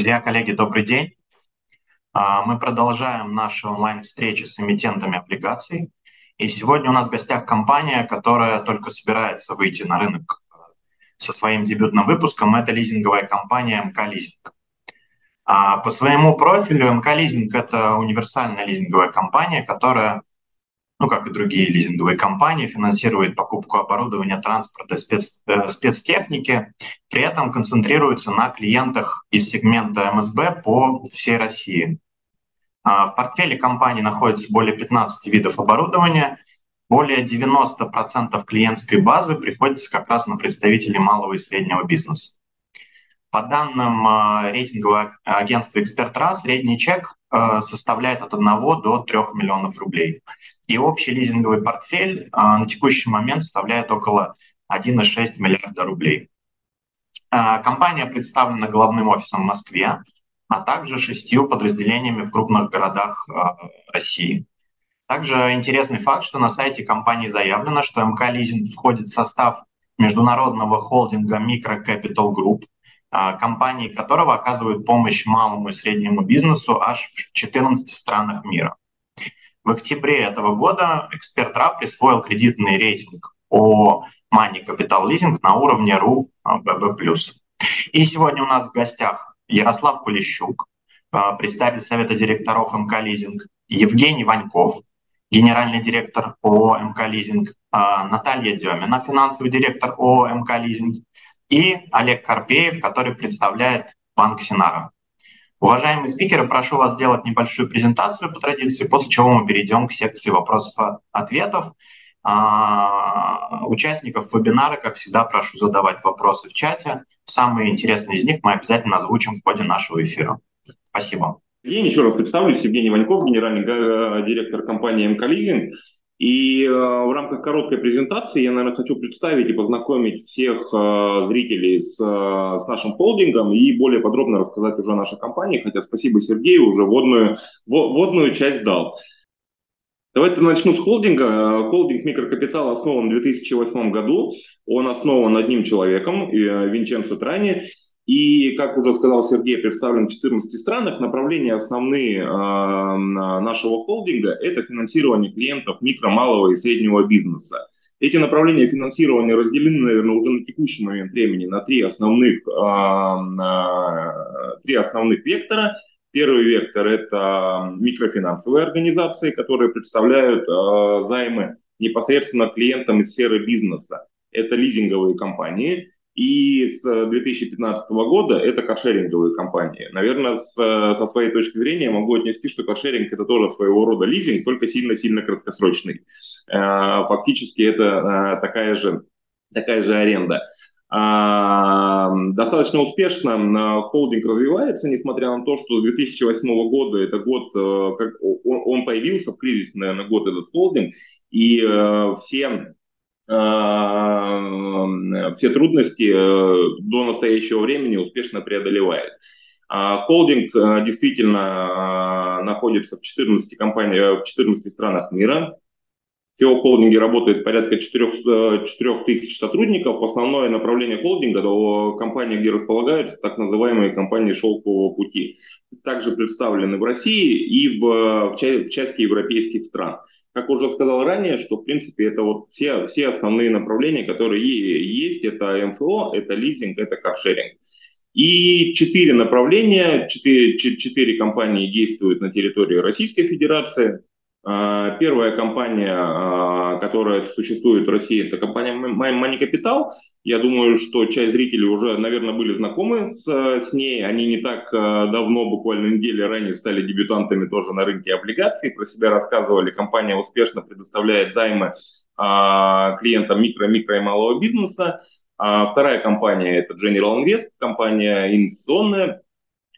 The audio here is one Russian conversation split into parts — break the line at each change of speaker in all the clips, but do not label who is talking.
Друзья, коллеги, добрый день. А, мы продолжаем наши онлайн-встречи с эмитентами облигаций. И сегодня у нас в гостях компания, которая только собирается выйти на рынок э, со своим дебютным выпуском. Это лизинговая компания МК Лизинг. А, по своему профилю МК Лизинг – это универсальная лизинговая компания, которая ну, как и другие лизинговые компании, финансирует покупку оборудования, транспорта, спец, э, спецтехники, при этом концентрируется на клиентах из сегмента МСБ по всей России. А в портфеле компании находится более 15 видов оборудования, более 90% клиентской базы приходится как раз на представителей малого и среднего бизнеса. По данным э, рейтингового агентства «Эксперт.РА», средний чек э, составляет от 1 до 3 миллионов рублей – и общий лизинговый портфель а, на текущий момент составляет около 1,6 миллиарда рублей. А, компания представлена главным офисом в Москве, а также шестью подразделениями в крупных городах а, России. Также интересный факт, что на сайте компании заявлено, что МК Лизинг входит в состав международного холдинга Micro Capital Group, компании которого оказывают помощь малому и среднему бизнесу аж в 14 странах мира. В октябре этого года эксперт РА присвоил кредитный рейтинг о Money Capital Leasing на уровне РУ ББ+. И сегодня у нас в гостях Ярослав Полищук, а, представитель Совета директоров МК Лизинг, Евгений Ваньков, генеральный директор ООО МК Лизинг, а, Наталья Демина, финансовый директор ООО МК Лизинг, и Олег Карпеев, который представляет Банк Синара. Уважаемые спикеры, прошу вас сделать небольшую презентацию по традиции, после чего мы перейдем к секции вопросов-ответов. А, участников вебинара, как всегда, прошу задавать вопросы в чате. Самые интересные из них мы обязательно озвучим в ходе нашего эфира. Спасибо.
Я еще раз представлюсь. Евгений Ваньков, генеральный директор компании МК и э, в рамках короткой презентации я, наверное, хочу представить и познакомить всех э, зрителей с, э, с нашим холдингом и более подробно рассказать уже о нашей компании, хотя спасибо Сергею, уже водную, водную часть дал. Давайте начну с холдинга. Холдинг Микрокапитал основан в 2008 году. Он основан одним человеком, Винченцо Трани. И, как уже сказал Сергей, представлен в 14 странах. Направления основные э, нашего холдинга – это финансирование клиентов микро, малого и среднего бизнеса. Эти направления финансирования разделены, наверное, уже на текущий момент времени на три основных, э, три основных вектора. Первый вектор – это микрофинансовые организации, которые представляют э, займы непосредственно клиентам из сферы бизнеса. Это лизинговые компании, и с 2015 года это каршеринговые компании. Наверное, с, со своей точки зрения могу отнести, что каршеринг это тоже своего рода лизинг, только сильно-сильно краткосрочный. Э, фактически это э, такая же, такая же аренда. А, достаточно успешно э, холдинг развивается, несмотря на то, что с 2008 года, это год, он появился в кризис, наверное, год этот холдинг, и все Э, все трудности э, до настоящего времени успешно преодолевает. А холдинг э, действительно находится в 14, компаниях, в 14 странах мира. Всего в холдинге работает порядка 4, 4 тысяч сотрудников. Основное направление холдинга – это компания, где располагаются так называемые компании шелкового пути. Также представлены в России и в, в части европейских стран как уже сказал ранее, что в принципе это вот все, все основные направления, которые есть, это МФО, это лизинг, это каршеринг. И четыре направления, четыре, четыре компании действуют на территории Российской Федерации. А, первая компания, а, которая существует в России, это компания Money Capital. Я думаю, что часть зрителей уже, наверное, были знакомы с, с ней. Они не так а, давно, буквально недели ранее, стали дебютантами тоже на рынке облигаций. Про себя рассказывали. Компания успешно предоставляет займы клиентам микро, микро и малого бизнеса. Вторая компания – это General Invest, компания инвестиционная,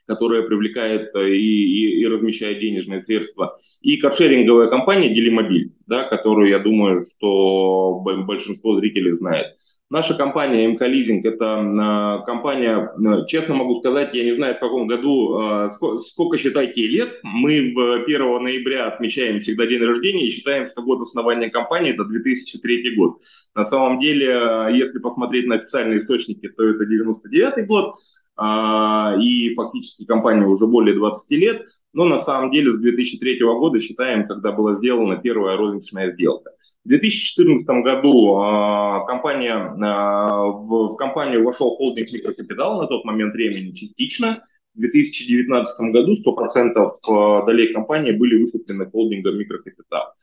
которая привлекает э, и, и, и размещает денежные средства, и каршеринговая компания Делимобиль, да, которую, я думаю, что большинство зрителей знает. Наша компания МК Лизинг – это э, компания, э, честно могу сказать, я не знаю, в каком году, сколько, считайте лет. Мы в 1 ноября отмечаем всегда день рождения и считаем, что год основания компании – это 2003 год. На самом деле, если посмотреть на официальные источники, то это 99 год. И фактически компания уже более 20 лет, но на самом деле с 2003 года считаем, когда была сделана первая розничная сделка. В 2014 году э, компания, э, в, в компанию вошел холдинг «Микрокапитал» на тот момент времени частично. В 2019 году 100% долей компании были выкуплены холдингом «Микрокапитал».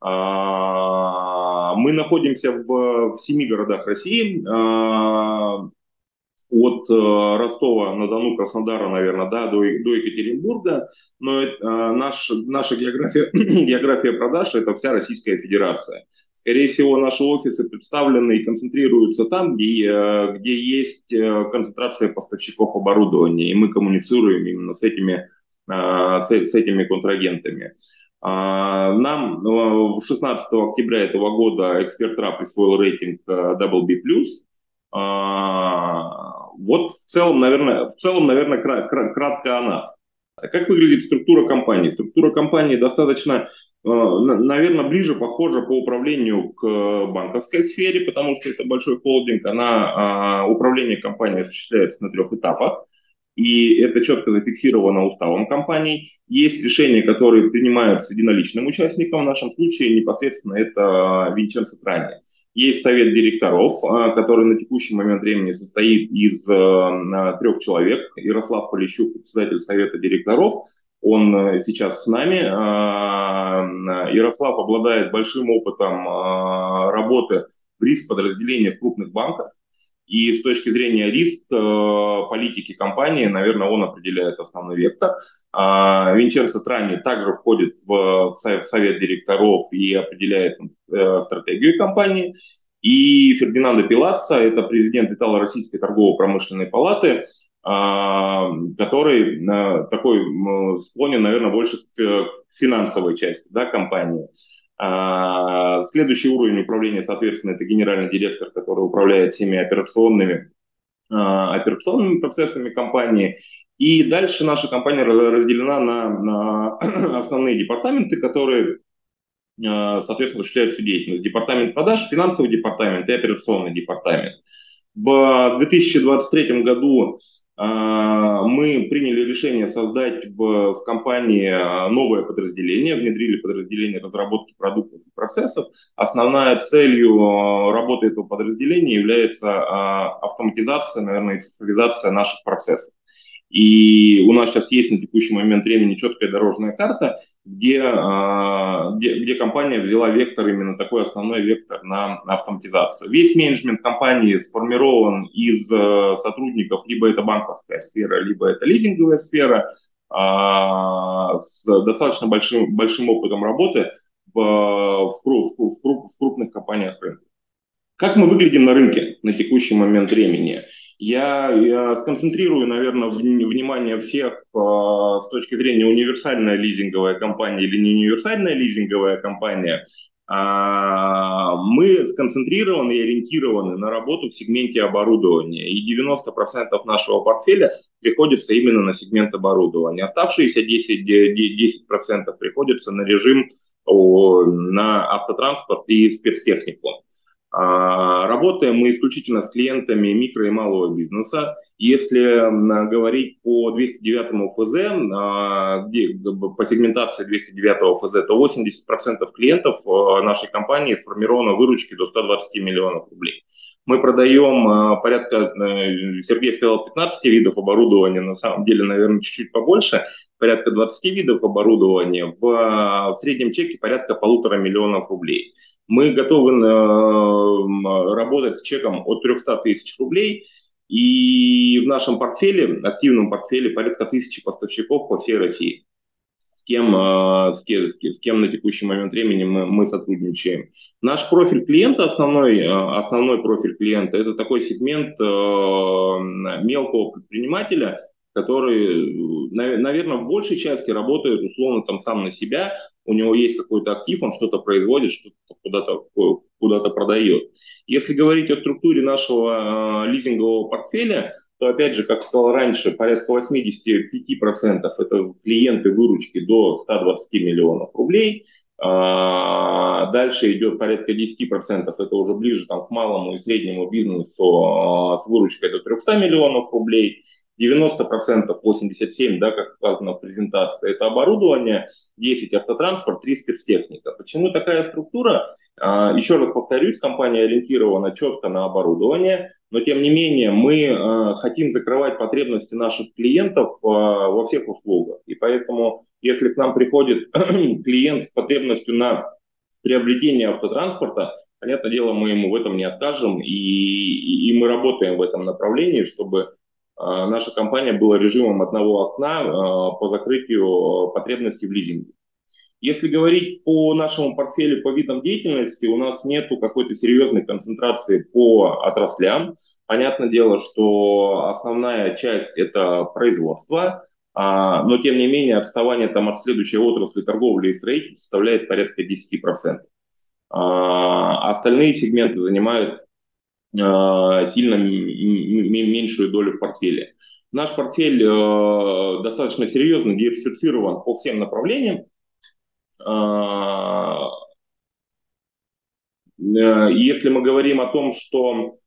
Мы находимся в, в семи городах России. Э, от э, Ростова-на-Дону, Краснодара, наверное, да, до, до Екатеринбурга, но э, наш, наша география, география продаж – это вся Российская Федерация. Скорее всего, наши офисы представлены и концентрируются там, где, э, где есть э, концентрация поставщиков оборудования, и мы коммуницируем именно с этими, э, с, с этими контрагентами. А, нам э, 16 октября этого года эксперт РА присвоил рейтинг Double B+, а, вот в целом, наверное, в целом, наверное, кратко о нас. Как выглядит структура компании? Структура компании достаточно, э, наверное, ближе похожа по управлению к банковской сфере, потому что это большой холдинг, она, а, управление компанией осуществляется на трех этапах и это четко зафиксировано уставом компании. Есть решения, которые принимаются единоличным участником, в нашем случае непосредственно это Винченцо Трани. Есть совет директоров, а, который на текущий момент времени состоит из э, трех человек. Ярослав Полищук, председатель совета директоров, он э, сейчас с нами. А, Ярослав обладает большим опытом а, работы в риск подразделениях крупных банков. И с точки зрения риск э, политики компании, наверное, он определяет основной вектор. А, Винченцо Трани также входит в совет директоров и определяет э, стратегию компании. И Фердинандо Пилатса, это президент Итало-Российской торгово-промышленной палаты, а, который э, такой склонен, наверное, больше к финансовой части да, компании. А, следующий уровень управления, соответственно, это генеральный директор, который управляет всеми операционными, а, операционными процессами компании. И дальше наша компания разделена на, на основные департаменты, которые, а, соответственно, осуществляют всю деятельность. Департамент продаж, финансовый департамент и операционный департамент. В 2023 году мы приняли решение создать в, в компании а, новое подразделение, внедрили подразделение разработки продуктов и процессов. Основная целью а, работы этого подразделения является автоматизация, наверное, цифровизация наших процессов. И у нас сейчас есть на текущий момент времени четкая дорожная карта, где, а, где, где компания взяла вектор, именно такой основной вектор на автоматизацию. Весь менеджмент компании сформирован из э, сотрудников, либо это банковская сфера, либо это лизинговая сфера, а, с достаточно большим, большим опытом работы в, в, в, в, в крупных компаниях рынка. Как мы выглядим на рынке на текущий момент времени? Я, я сконцентрирую, наверное, внимание всех э, с точки зрения универсальная лизинговая компания или не универсальная лизинговая компания. А, мы сконцентрированы и ориентированы на работу в сегменте оборудования. И 90% нашего портфеля приходится именно на сегмент оборудования. Оставшиеся 10%, 10% приходится на режим на автотранспорт и спецтехнику. А, работаем мы исключительно с клиентами микро и малого бизнеса. Если говорить по 209 ФЗ, а, где, по сегментации 209 ФЗ, то 80% клиентов а, нашей компании сформировано выручки до 120 миллионов рублей. Мы продаем порядка, э, Сергей сказал, 15 видов оборудования, на самом деле, наверное, чуть-чуть побольше, порядка 20 видов оборудования, в, в среднем чеке порядка полутора миллионов рублей. Мы готовы э, работать с чеком от 300 тысяч рублей, и в нашем портфеле, активном портфеле, порядка тысячи поставщиков по всей России. С кем, э, с кем, с кем на текущий момент времени мы, мы сотрудничаем. Наш профиль клиента, основной, э, основной профиль клиента, это такой сегмент мелкого предпринимателя, который, наверное, в большей части работает условно там сам на себя, у него есть какой-то актив, он что-то производит, что-то куда-то куда продает. Если говорить о структуре нашего э, лизингового портфеля, то опять же, как сказал раньше, порядка 85% это клиенты выручки до 120 миллионов рублей. А, дальше идет порядка 10%, это уже ближе там, к малому и среднему бизнесу а, с выручкой до 300 миллионов рублей. 90%, 87%, да, как указано в презентации, это оборудование, 10% автотранспорт, 3% спецтехника. Почему такая структура? А, еще раз повторюсь, компания ориентирована четко на оборудование, но тем не менее мы а, хотим закрывать потребности наших клиентов а, во всех услугах. И поэтому, если к нам приходит клиент с потребностью на приобретение автотранспорта, понятное дело, мы ему в этом не откажем, и, и, и мы работаем в этом направлении, чтобы наша компания была режимом одного окна по закрытию потребностей в лизинге. Если говорить по нашему портфелю по видам деятельности, у нас нет какой-то серьезной концентрации по отраслям. Понятное дело, что основная часть это производство, а, но тем не менее отставание там от следующей отрасли торговли и строительства составляет порядка 10%. А, остальные сегменты занимают а, сильно меньшую долю в портфеле. Наш портфель э, достаточно серьезно диверсифицирован по всем направлениям. Э, если мы говорим о том, что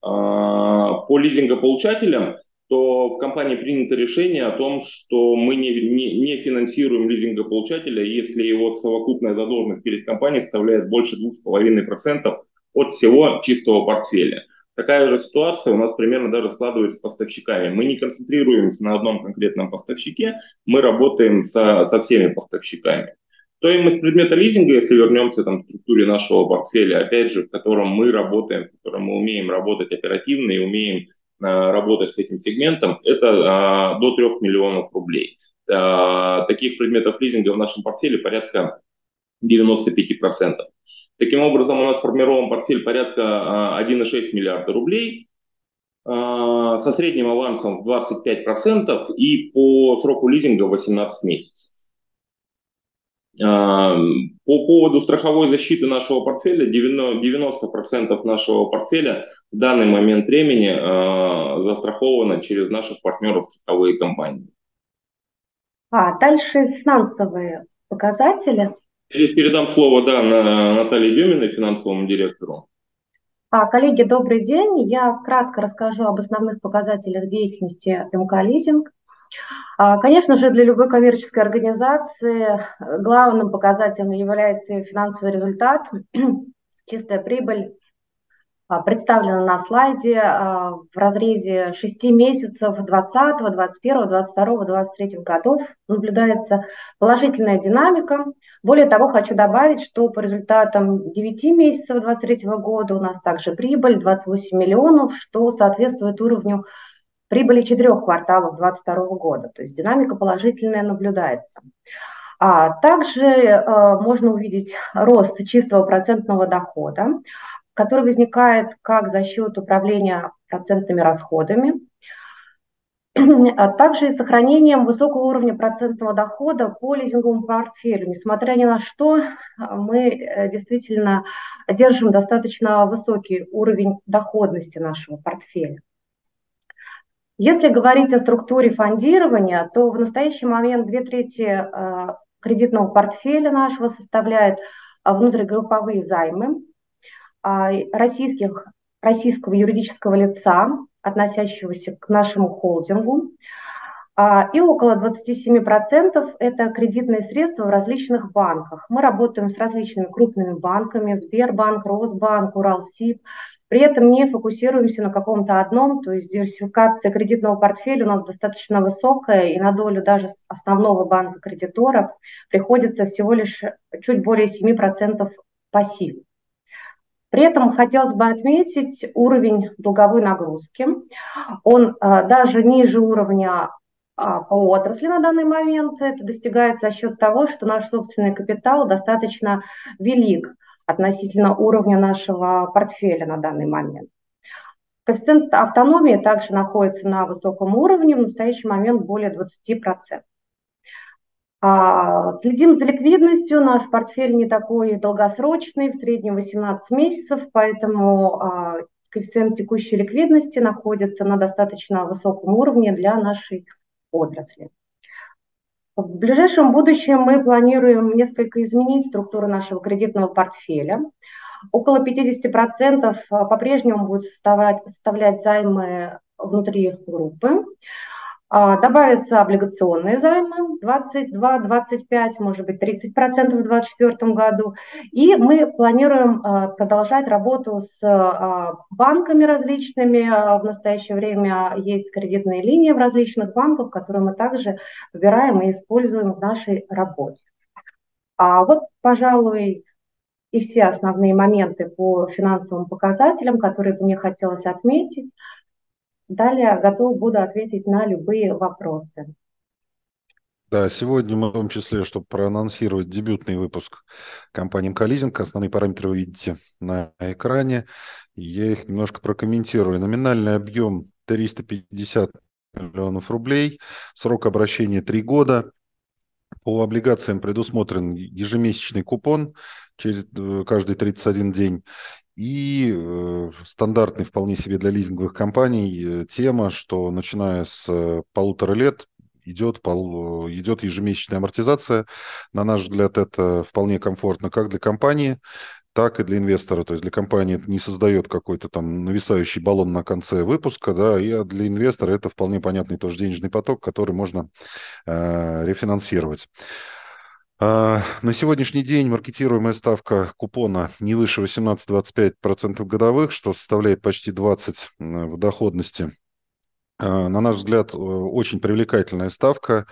по лизингополучателям, то в компании принято решение о том, что мы не, не, не финансируем лизингополучателя, если его совокупная задолженность перед компанией составляет больше 2,5% от всего чистого портфеля. Такая же ситуация у нас примерно даже складывается с поставщиками. Мы не концентрируемся на одном конкретном поставщике, мы работаем со, со всеми поставщиками. Стоимость предмета лизинга, если вернемся там, к структуре нашего портфеля, опять же, в котором мы работаем, в котором мы умеем работать оперативно и умеем а, работать с этим сегментом, это а, до 3 миллионов рублей. А, таких предметов лизинга в нашем портфеле порядка 95%. Таким образом, у нас сформирован портфель порядка 1,6 миллиарда рублей со средним авансом в 25% и по сроку лизинга 18 месяцев. А, по поводу страховой защиты нашего портфеля, 90% нашего портфеля в данный момент времени а, застраховано через наших партнеров страховые компании.
А дальше финансовые показатели.
Передам слово да, на Наталье Деминой, финансовому директору.
А, коллеги, добрый день. Я кратко расскажу об основных показателях деятельности МК Лизинг. А, конечно же, для любой коммерческой организации главным показателем является финансовый результат, чистая прибыль, представлена на слайде а, в разрезе 6 месяцев 2020, 2021, 2022, 2023 годов наблюдается положительная динамика. Более того, хочу добавить, что по результатам 9 месяцев 2023 года у нас также прибыль 28 миллионов, что соответствует уровню прибыли четырех кварталов 2022 года, то есть динамика положительная наблюдается. А также э, можно увидеть рост чистого процентного дохода, который возникает как за счет управления процентными расходами, а также и сохранением высокого уровня процентного дохода по лизинговому портфелю. Несмотря ни на что, мы э, действительно держим достаточно высокий уровень доходности нашего портфеля. Если говорить о структуре фондирования, то в настоящий момент две трети э, кредитного портфеля нашего составляют э, внутригрупповые займы российских, российского юридического лица, относящегося к нашему холдингу, а, и около 27% это кредитные средства в различных банках. Мы работаем с различными крупными банками, Сбербанк, Росбанк, Уралсиб, при этом не фокусируемся на каком-то одном, то есть диверсификация кредитного портфеля у нас достаточно высокая, и на долю даже основного банка кредитора приходится всего лишь чуть более 7% пассив. При этом хотелось бы отметить уровень долговой нагрузки. Он а, даже ниже уровня а, по отрасли на данный момент. Это достигается за счет того, что наш собственный капитал достаточно велик относительно уровня нашего портфеля на данный момент. Коэффициент автономии также находится на высоком уровне, в настоящий момент более 20%. А, следим за ликвидностью, наш портфель не такой долгосрочный, в среднем 18 месяцев, поэтому а, коэффициент текущей ликвидности находится на достаточно высоком уровне для нашей отрасли. В ближайшем будущем мы планируем несколько изменить структуру нашего кредитного портфеля. Около 50% по-прежнему будут составлять, составлять займы внутри группы. А, добавятся облигационные займы 22, 25, может быть 30 процентов в 2024 году. И мы планируем а, продолжать работу с а, банками различными. В настоящее время есть кредитные линии в различных банках, которые мы также выбираем и используем в нашей работе. А вот, пожалуй, и все основные моменты по финансовым показателям, которые бы мне хотелось отметить. Далее готов буду ответить на любые вопросы.
Да, сегодня мы в том числе, чтобы проанонсировать дебютный выпуск компании МК Основные параметры вы видите на экране. Я их немножко прокомментирую. Номинальный объем 350 миллионов рублей, срок обращения 3 года. По облигациям предусмотрен ежемесячный купон через э, каждый 31 день и э, стандартный вполне себе для лизинговых компаний э, тема, что начиная с э, полутора лет идет, пол, идет ежемесячная амортизация. На наш взгляд, это вполне комфортно как для компании, так и для инвестора. То есть для компании это не создает какой-то там нависающий баллон на конце выпуска, да, и для инвестора это вполне понятный тоже денежный поток, который можно э, рефинансировать. А, на сегодняшний день маркетируемая ставка купона не выше 18-25% годовых, что составляет почти 20% в доходности. А, на наш взгляд, э, очень привлекательная ставка.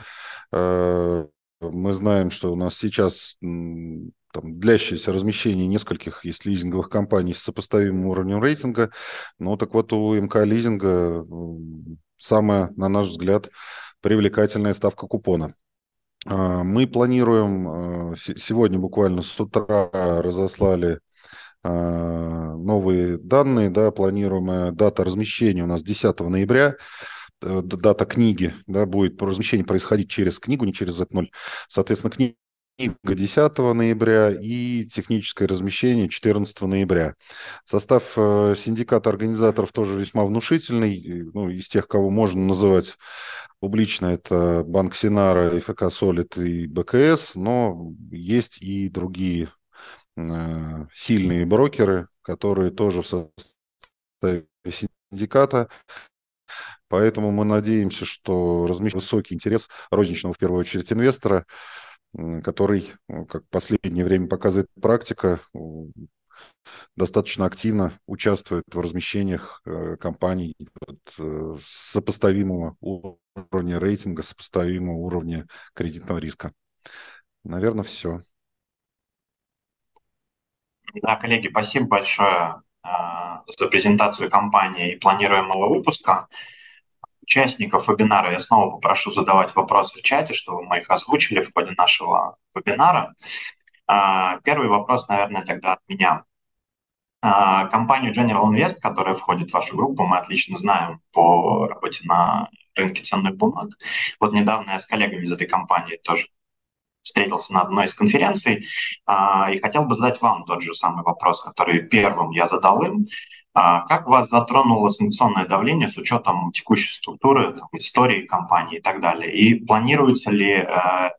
А, мы знаем, что у нас сейчас там, длящееся размещение нескольких есть лизинговых компаний с сопоставимым уровнем рейтинга. Ну, так вот, у МК лизинга самая, на наш взгляд, привлекательная ставка купона. А, мы планируем, а, сегодня буквально с утра разослали а, новые данные, да, планируемая дата размещения у нас 10 ноября, э, дата книги, да, будет размещение происходить через книгу, не через Z0. Соответственно, книга 10 ноября и техническое размещение 14 ноября. Состав э, синдиката организаторов тоже весьма внушительный, ну, из тех, кого можно называть Публично это Банк Синара, ФК Солид и БКС, но есть и другие э, сильные брокеры, которые тоже в составе синдиката. Поэтому мы надеемся, что размещен высокий интерес розничного, в первую очередь, инвестора, который, как в последнее время показывает практика, достаточно активно участвует в размещениях э, компаний э, сопоставимого уровня рейтинга, сопоставимого уровня кредитного риска. Наверное, все.
Да, коллеги, спасибо большое э, за презентацию компании и планируемого выпуска. Участников вебинара я снова попрошу задавать вопросы в чате, чтобы мы их озвучили в ходе нашего вебинара. Э, первый вопрос, наверное, тогда от меня. А, компанию General Invest, которая входит в вашу группу, мы отлично знаем по работе на рынке ценных бумаг. Вот недавно я с коллегами из этой компании тоже встретился на одной из конференций а, и хотел бы задать вам тот же самый вопрос, который первым я задал им. А как вас затронуло санкционное давление с учетом текущей структуры, там, истории компании и так далее? И планируется ли э,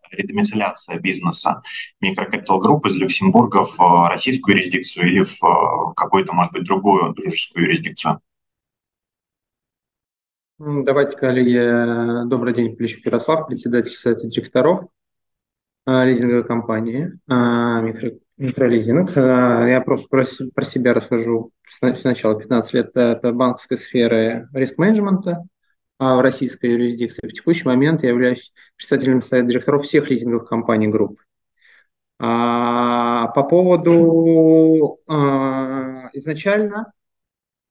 редомицеляция бизнеса микрокапитал групп из Люксембурга в э, российскую юрисдикцию или в э, какую-то, может быть, другую дружескую юрисдикцию?
Давайте, коллеги, добрый день, Плещук Ярослав, председатель совета директоров э, лизинговой компании микролизинг. Я просто про, себя расскажу сначала 15 лет это банковской сферы риск-менеджмента а в российской юрисдикции. В текущий момент я являюсь председателем совета директоров всех лизинговых компаний группы. А, по поводу а, изначально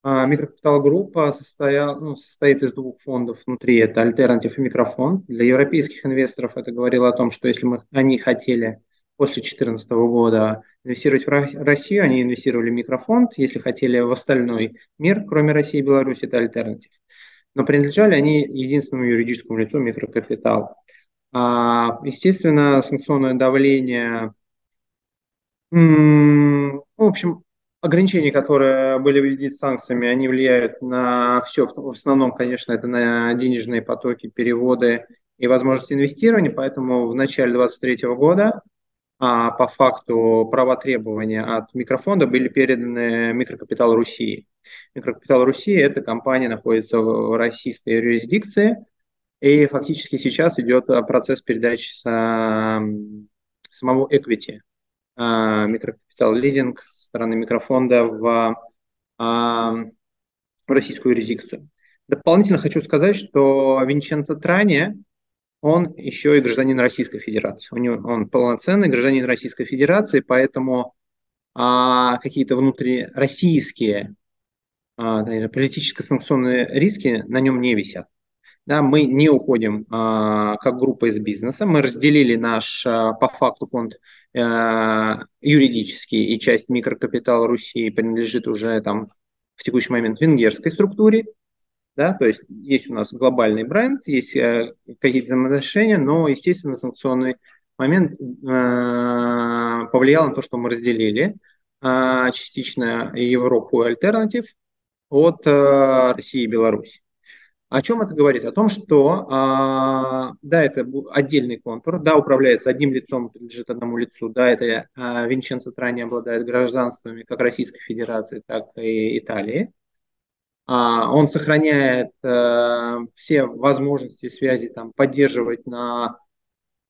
а, микрокапитал группа состоял, ну, состоит из двух фондов внутри. Это Alternative и микрофонд. Для европейских инвесторов это говорило о том, что если мы, они хотели после 2014 года инвестировать в Россию, они инвестировали в микрофонд. Если хотели в остальной мир, кроме России и Беларуси, это альтернатив. Но принадлежали они единственному юридическому лицу микрокапитал. А, естественно, санкционное давление, в общем, ограничения, которые были введены санкциями, они влияют на все. В основном, конечно, это на денежные потоки, переводы и возможность инвестирования. Поэтому в начале 2023 года а по факту права требования от микрофонда были переданы микрокапитал Руси. Микрокапитал Руси – эта компания находится в российской юрисдикции, И фактически сейчас идет процесс передачи самого equity, микрокапитал лизинг со стороны микрофонда в, в российскую юрисдикцию. Дополнительно хочу сказать, что Винченцо Трани, он еще и гражданин Российской Федерации. У него, он полноценный гражданин Российской Федерации, поэтому а, какие-то внутрироссийские а, политическо-санкционные риски на нем не висят. Да, мы не уходим а, как группа из бизнеса, мы разделили наш а, по факту фонд а, юридический и часть микрокапитала Руси принадлежит уже там в текущий момент венгерской структуре, да, то есть есть у нас глобальный бренд, есть э, какие-то взаимоотношения, но, естественно, санкционный момент э, повлиял на то, что мы разделили э, частично Европу и альтернатив от России и Беларуси. О чем это говорит? О том, что да, это отдельный контур, да, управляется одним лицом, принадлежит одному лицу, да, это Винченцо Трани обладает гражданствами как Российской Федерации, так и Италии. А, он сохраняет э, все возможности связи, там, поддерживать на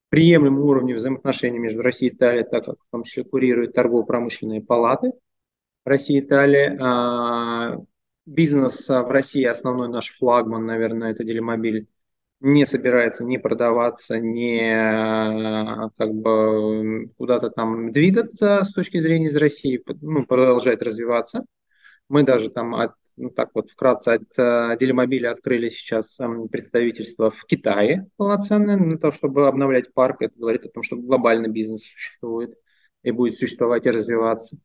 приемлемом уровне взаимоотношений между Россией и Италией, так как в том числе курирует торгово-промышленные палаты России и Италии. А, бизнес в России, основной наш флагман, наверное, это Делимобиль, не собирается ни продаваться, ни как бы куда-то там двигаться с точки зрения из России, ну, продолжает развиваться. Мы даже там от ну так вот вкратце, от э, Делимобиля открыли сейчас э, представительство в Китае полноценное для того, чтобы обновлять парк. Это говорит о том, что глобальный бизнес существует и будет существовать и развиваться.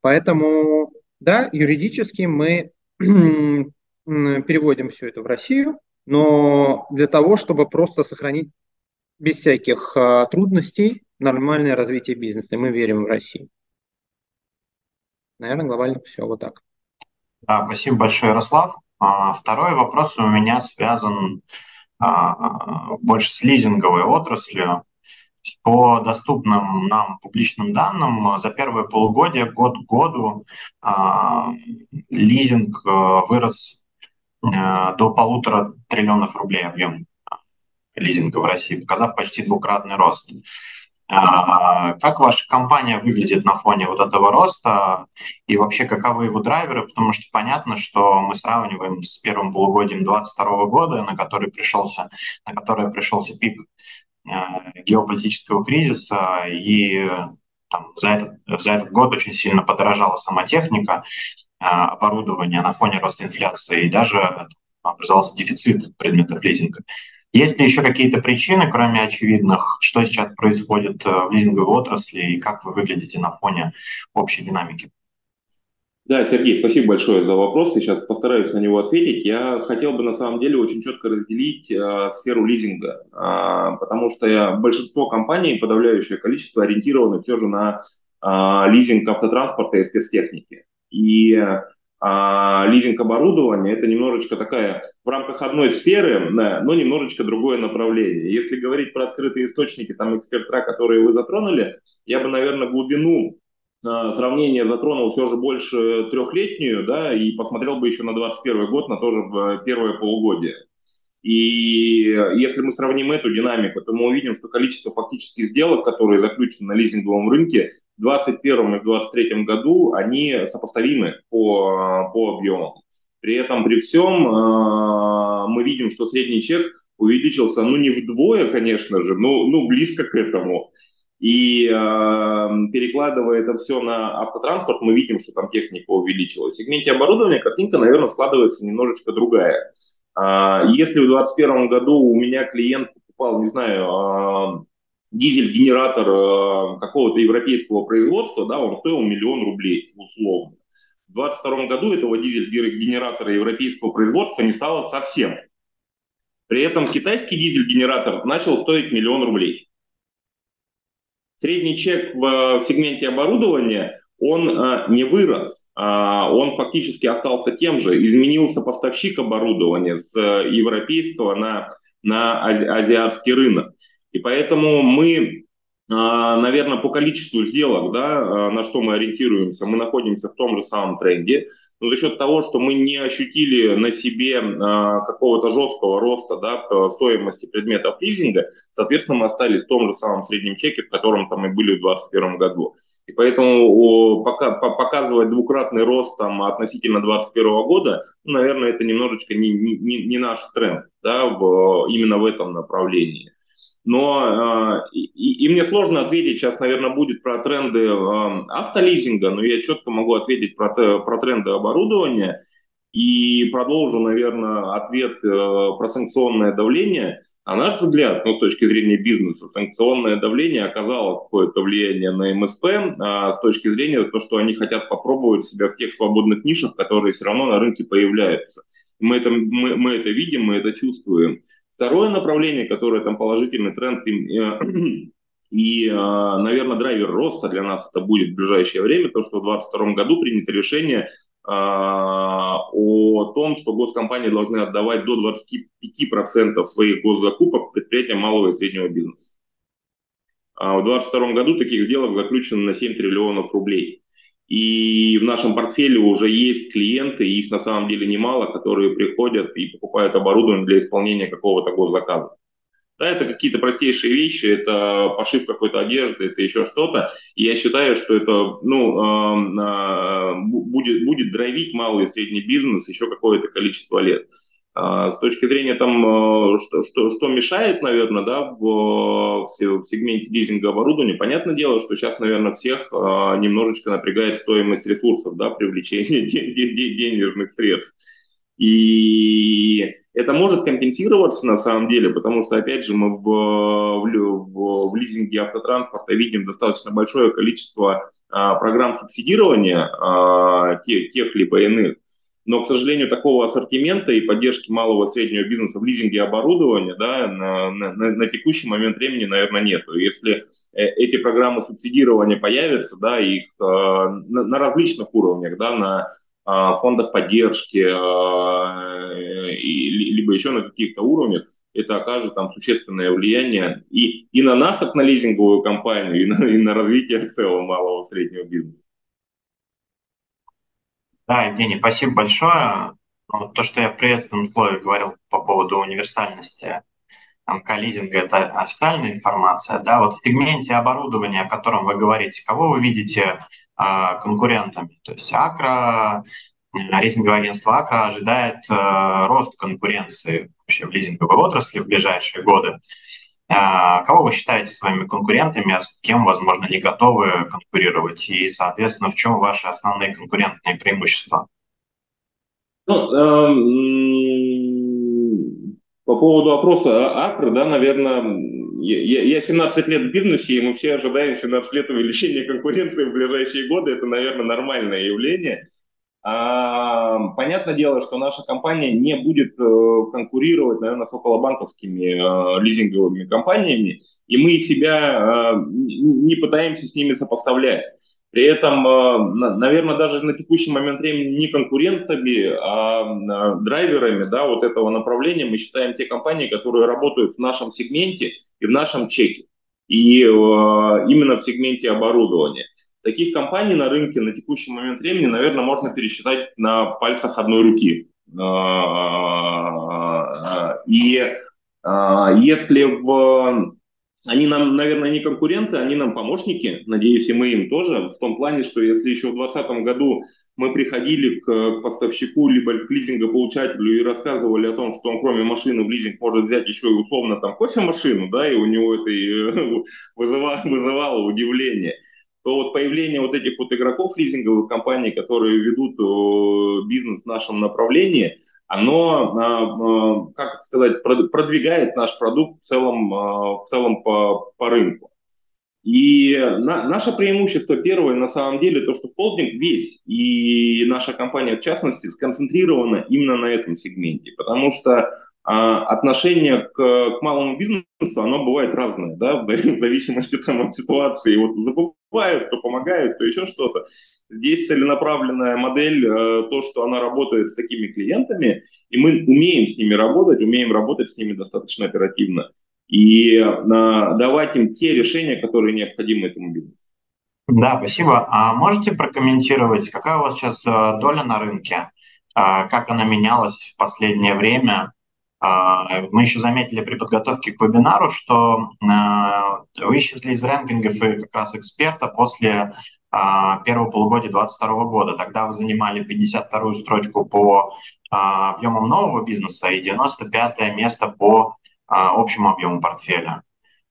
Поэтому, да, юридически мы переводим все это в Россию, но для того, чтобы просто сохранить без всяких э, трудностей нормальное развитие бизнеса. И мы верим в Россию. Наверное, глобально все вот так.
Спасибо большое, Ярослав. А, второй вопрос у меня связан а, больше с лизинговой отраслью. По доступным нам публичным данным, за первое полугодие, год к году, а, лизинг вырос до полутора триллионов рублей объем лизинга в России, показав почти двукратный рост. А, как ваша компания выглядит на фоне вот этого роста и вообще каковы его драйверы? Потому что понятно, что мы сравниваем с первым полугодием 2022 года, на который пришелся, на которое пришелся пик э, геополитического кризиса, и там, за, этот, за этот год очень сильно подорожала сама техника, э, оборудование на фоне роста инфляции, и даже образовался дефицит предметов лизинга. Есть ли еще какие-то причины, кроме очевидных, что сейчас происходит э, в лизинговой отрасли и как вы выглядите на фоне общей динамики?
Да, Сергей, спасибо большое за вопрос. Сейчас постараюсь на него ответить. Я хотел бы на самом деле очень четко разделить э, сферу лизинга, э, потому что я, большинство компаний, подавляющее количество, ориентированы все же на э, лизинг автотранспорта и спецтехники. И а лизинг оборудования – это немножечко такая в рамках одной сферы, но немножечко другое направление. Если говорить про открытые источники, там экспертра, которые вы затронули, я бы, наверное, глубину а, сравнения затронул все же больше трехлетнюю, да, и посмотрел бы еще на 21 год, на тоже первое полугодие. И если мы сравним эту динамику, то мы увидим, что количество фактических сделок, которые заключены на лизинговом рынке, 2021 и в 2023 году они сопоставимы по, по объемам. При этом, при всем, э, мы видим, что средний чек увеличился, ну, не вдвое, конечно же, но ну, близко к этому. И э, перекладывая это все на автотранспорт, мы видим, что там техника увеличилась. В сегменте оборудования картинка, наверное, складывается немножечко другая. Э, если в 2021 году у меня клиент покупал, не знаю, э, дизель-генератор э, какого-то европейского производства, да, он стоил миллион рублей условно. В 2022 году этого дизель-генератора европейского производства не стало совсем. При этом китайский дизель-генератор начал стоить миллион рублей. Средний чек в сегменте оборудования, он э, не вырос, а он фактически остался тем же. Изменился поставщик оборудования с э, европейского на, на ази азиатский рынок. И поэтому мы наверное, по количеству сделок, да, на что мы ориентируемся, мы находимся в том же самом тренде но за счет того, что мы не ощутили на себе а, какого-то жесткого роста да, стоимости предметов лизинга, соответственно, мы остались в том же самом среднем чеке, в котором там и были в 2021 году. И поэтому пока, показывать двукратный рост там, относительно 2021 года, ну, наверное, это немножечко не, не, не наш тренд да, в, именно в этом направлении. Но э, и, и мне сложно ответить, сейчас, наверное, будет про тренды э, автолизинга, но я четко могу ответить про, про тренды оборудования и продолжу, наверное, ответ э, про санкционное давление. А наш взгляд, ну, с точки зрения бизнеса, санкционное давление оказало какое-то влияние на МСП а, с точки зрения того, что они хотят попробовать себя в тех свободных нишах, которые все равно на рынке появляются. Мы это, мы, мы это видим, мы это чувствуем. Второе направление, которое там положительный тренд и, и э, наверное, драйвер роста для нас это будет в ближайшее время, то, что в 2022 году принято решение а, о том, что госкомпании должны отдавать до 25% своих госзакупок предприятиям малого и среднего бизнеса. А в 2022 году таких сделок заключено на 7 триллионов рублей. И в нашем портфеле уже есть клиенты, их на самом деле немало, которые приходят и покупают оборудование для исполнения какого-то госзаказа. Да, это какие-то простейшие вещи, это пошив какой-то одежды, это еще что-то. И я считаю, что это ну, э, э, будет, будет драйвить малый и средний бизнес еще какое-то количество лет. А, с точки зрения там, э, что, что, что мешает, наверное, да, в, в сегменте лизинга оборудования, понятное дело, что сейчас, наверное, всех а, немножечко напрягает стоимость ресурсов, да, привлечение денежных средств. И это может компенсироваться на самом деле, потому что, опять же, мы в, в, в лизинге автотранспорта видим достаточно большое количество а, программ субсидирования а, тех, тех либо иных. Но, к сожалению, такого ассортимента и поддержки малого и среднего бизнеса в лизинге оборудования да, на, на, на текущий момент времени, наверное, нет. Если э, эти программы субсидирования появятся, да, их э, на, на различных уровнях, да, на э, фондах поддержки, либо еще на каких-то уровнях, это окажет там существенное влияние и, и на нас, как на лизинговую компанию, и на, и на развитие в целом малого и среднего бизнеса.
Да, Евгений, спасибо большое. Ну, то, что я в приветственном слове говорил по поводу универсальности МК-лизинга, это официальная информация. Да, вот в сегменте оборудования, о котором вы говорите, кого вы видите э, конкурентами? То есть Акра, рейтинговое агентство Акра ожидает э, рост конкуренции вообще в лизинговой отрасли в ближайшие годы. А, кого вы считаете своими конкурентами, а с кем, возможно, не готовы конкурировать? И, соответственно, в чем ваши основные конкурентные преимущества?
Ну, эм, по поводу вопроса Акры, да, наверное, я, я 17 лет в бизнесе, и мы все ожидаем 17 лет увеличения конкуренции в ближайшие годы. Это, наверное, нормальное явление. Понятное дело, что наша компания не будет э, конкурировать, наверное, с околобанковскими э, лизинговыми компаниями, и мы себя э, не пытаемся с ними сопоставлять. При этом, наверное, даже на текущий момент времени не конкурентами, а драйверами да, вот этого направления мы считаем те компании, которые работают в нашем сегменте и в нашем чеке. И именно в сегменте оборудования. Таких компаний на рынке на текущий момент времени, наверное, можно пересчитать на пальцах одной руки. А, и а, если в они нам, наверное, не конкуренты, они нам помощники, надеюсь, и мы им тоже, в том плане, что если еще в 2020 году мы приходили к поставщику либо к лизингополучателю и рассказывали о том, что он кроме машины в лизинг может взять еще и условно там кофемашину, да, и у него это вызывало, вызывало удивление – то вот появление вот этих вот игроков лизинговых компаний, которые ведут бизнес в нашем направлении, оно, а, а, как сказать, продвигает наш продукт в целом, а, в целом по, по рынку. И на, наше преимущество первое на самом деле то, что холдинг весь и наша компания в частности сконцентрирована именно на этом сегменте, потому что отношение к, к малому бизнесу, оно бывает разное, да, в зависимости там, от ситуации. Вот закупают, то помогают, то еще что-то. Здесь целенаправленная модель, э, то, что она работает с такими клиентами, и мы умеем с ними работать, умеем работать с ними достаточно оперативно. и давать им те решения, которые необходимы этому бизнесу.
Да, спасибо. А можете прокомментировать, какая у вас сейчас доля на рынке? Как она менялась в последнее время? А, мы еще заметили при подготовке к вебинару, что а, вы исчезли из рэнкингов и как раз эксперта после а, первого полугодия 2022 года. Тогда вы занимали 52-ю строчку по объемам нового бизнеса и 95 место по общему объему портфеля.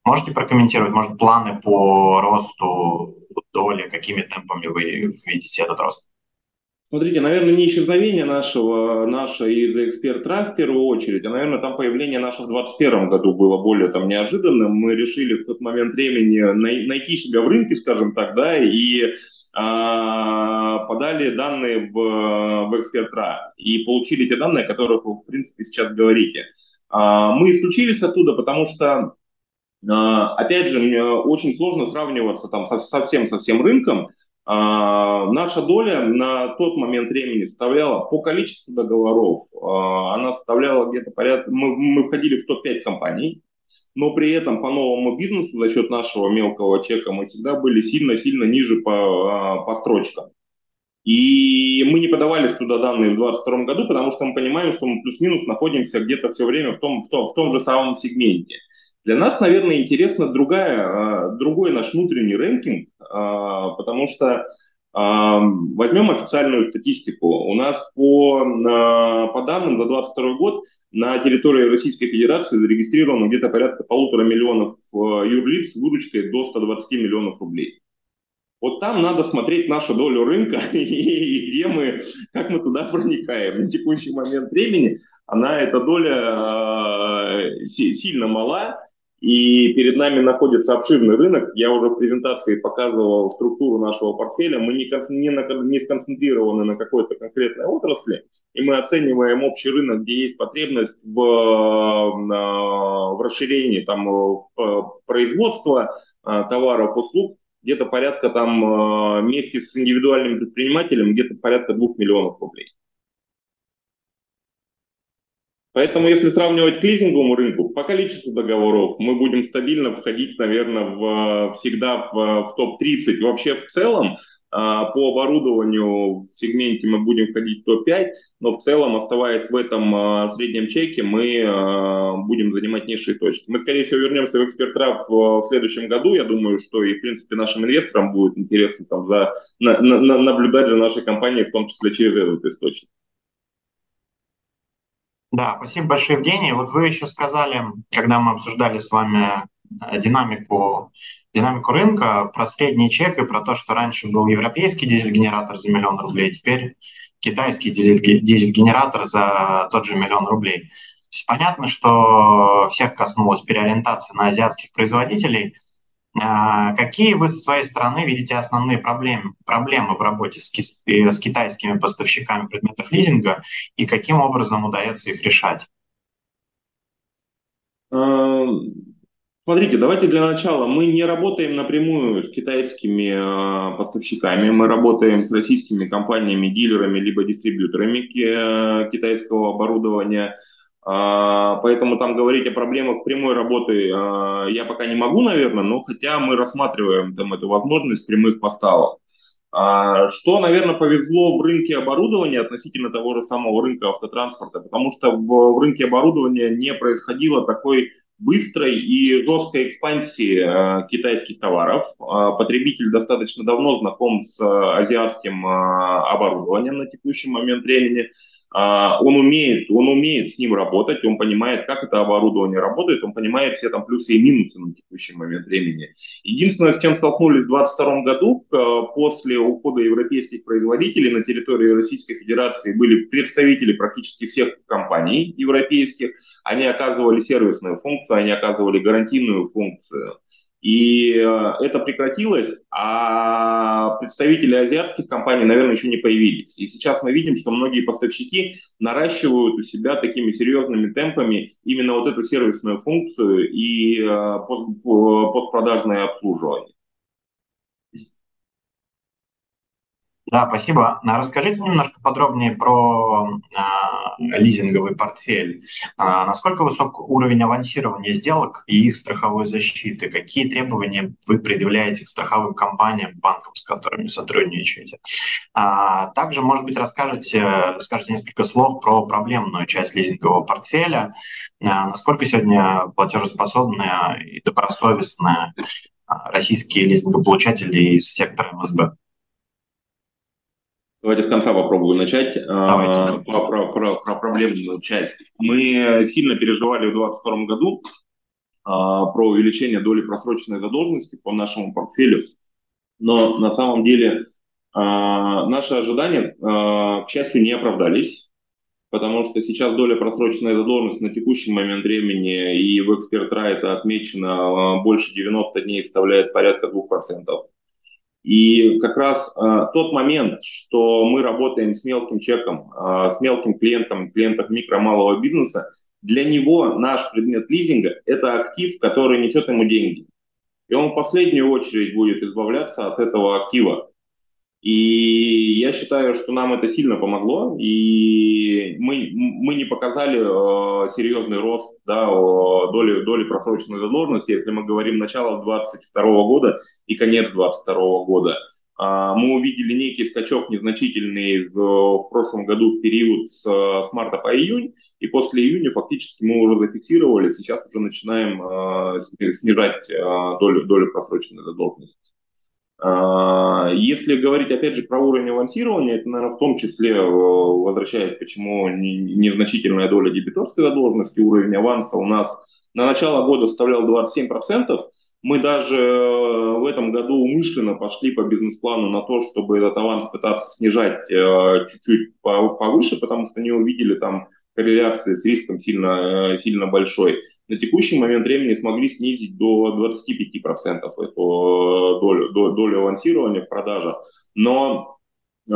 Можете прокомментировать, может, планы по росту доли, какими темпами вы видите этот рост?
Смотрите, наверное, не исчезновение нашего, наше из эксперт в первую очередь, а, наверное, там появление наше в 2021 году было более там неожиданным. Мы решили в тот момент времени найти себя в рынке, скажем так, да, и а, подали данные в, в эксперт и получили те данные, о которых вы, в принципе, сейчас говорите. А, мы исключились оттуда, потому что а, опять же, очень сложно сравниваться там со, со всем, со всем рынком, наша доля на тот момент времени составляла по количеству договоров, а, она составляла где-то порядка, мы, мы входили в топ-5 компаний, но при этом по новому бизнесу за счет нашего мелкого чека мы всегда были сильно-сильно ниже по, а, по строчкам. И мы не подавались туда данные в 2022 году, потому что мы понимаем, что мы плюс-минус находимся где-то все время в том, в, том, в том же самом сегменте. Для нас, наверное, интересно другая, а, другой наш внутренний рэнкинг, а, потому что а, возьмем официальную статистику. У нас по, по данным за 2022 год на территории Российской Федерации зарегистрировано где-то порядка полутора миллионов юрлиц с выручкой до 120 миллионов рублей. Вот там надо смотреть нашу долю рынка и где мы, как мы туда проникаем. На текущий момент времени она, эта доля сильно мала, и перед нами находится обширный рынок. Я уже в презентации показывал структуру нашего портфеля. Мы не, не, не сконцентрированы на какой-то конкретной отрасли, и мы оцениваем общий рынок, где есть потребность в, в расширении там, производства а, товаров, услуг, где-то порядка там а, вместе с индивидуальным предпринимателем где-то порядка 2 миллионов рублей. Поэтому, если сравнивать к лизинговому рынку, по количеству договоров мы будем стабильно входить, наверное, в, всегда в, в топ-30. Вообще в целом а, по оборудованию в сегменте мы будем входить в топ-5, но в целом, оставаясь в этом а, среднем чеке, мы а, будем занимать низшие точки. Мы, скорее всего, вернемся в экспертрав в, в следующем году. Я думаю, что и, в принципе, нашим инвесторам будет интересно там, за, на, на, наблюдать за нашей компанией, в том числе через этот источник.
Да, спасибо большое, Евгений. Вот вы еще сказали, когда мы обсуждали с вами э, динамику, динамику рынка, про средний чек и про то, что раньше был европейский дизель-генератор за миллион рублей, теперь китайский дизель-генератор за тот же миллион рублей. То есть понятно, что всех коснулась переориентация на азиатских производителей – какие вы со своей стороны видите основные проблемы, проблемы в работе с, ки- с китайскими поставщиками предметов лизинга и каким образом удается их решать?
А, смотрите, давайте для начала. Мы не работаем напрямую с китайскими э, поставщиками, мы работаем с российскими компаниями, дилерами либо дистрибьюторами э, китайского оборудования. А, поэтому там говорить о проблемах прямой работы а, я пока не могу, наверное, но хотя мы рассматриваем там эту возможность прямых поставок. А, что, наверное, повезло в рынке оборудования относительно того же самого рынка автотранспорта, потому что в, рынке оборудования не происходило такой быстрой и жесткой экспансии китайских товаров. Потребитель достаточно давно знаком с азиатским оборудованием на текущий момент времени. А, он умеет, он умеет с ним работать, он понимает, как это оборудование работает, он понимает все там плюсы и минусы на текущий момент времени. Единственное, с чем столкнулись в 2022 году, после ухода европейских производителей на территории Российской Федерации были представители практически всех компаний европейских, они оказывали сервисную функцию, они оказывали гарантийную функцию. И э, это прекратилось, а представители азиатских компаний, наверное, еще не появились. И сейчас мы видим, что многие поставщики наращивают у себя такими серьезными темпами именно вот эту сервисную функцию и э, постпродажное обслуживание.
Да, спасибо. Расскажите немножко подробнее про э, лизинговый портфель. А насколько высок уровень авансирования сделок и их страховой защиты? Какие требования вы предъявляете к страховым компаниям, банкам, с которыми сотрудничаете? А также, может быть, расскажете, скажете несколько слов про проблемную часть лизингового портфеля. А насколько сегодня платежеспособные и добросовестные а, российские лизингополучатели из сектора МСБ?
Давайте с конца попробую начать. Давайте. Про, про, про, про проблемную часть. Мы сильно переживали в 2022 году а, про увеличение доли просроченной задолженности по нашему портфелю. Но на самом деле а, наши ожидания, а, к счастью, не оправдались, потому что сейчас доля просроченной задолженности на текущий момент времени и в эксперт это отмечено больше 90 дней составляет порядка 2%. И как раз э, тот момент, что мы работаем с мелким чеком, э, с мелким клиентом, клиентом микро-малого бизнеса, для него наш предмет лизинга – это актив, который несет ему деньги. И он в последнюю очередь будет избавляться от этого актива. И я считаю, что нам это сильно помогло, и мы, мы не показали э, серьезный рост да, доли, доли просроченной задолженности, если мы говорим начало 2022 года и конец 2022 года. Э, мы увидели некий скачок незначительный в, прошлом году в период с, с марта по июнь, и после июня фактически мы уже зафиксировали, сейчас уже начинаем э, снижать э, долю, долю просроченной задолженности. А, если говорить, опять же, про уровень авансирования, это, наверное, в том числе, э, возвращаясь, почему незначительная доля дебиторской задолженности, уровень аванса у нас на начало года составлял 27%. Мы даже э, в этом году умышленно пошли по бизнес-плану на то, чтобы этот аванс пытаться снижать э, чуть-чуть повыше, потому что не увидели там корреляции с риском сильно, сильно большой на текущий момент времени смогли снизить до 25% эту э, долю, долю авансирования в продажах. Но э,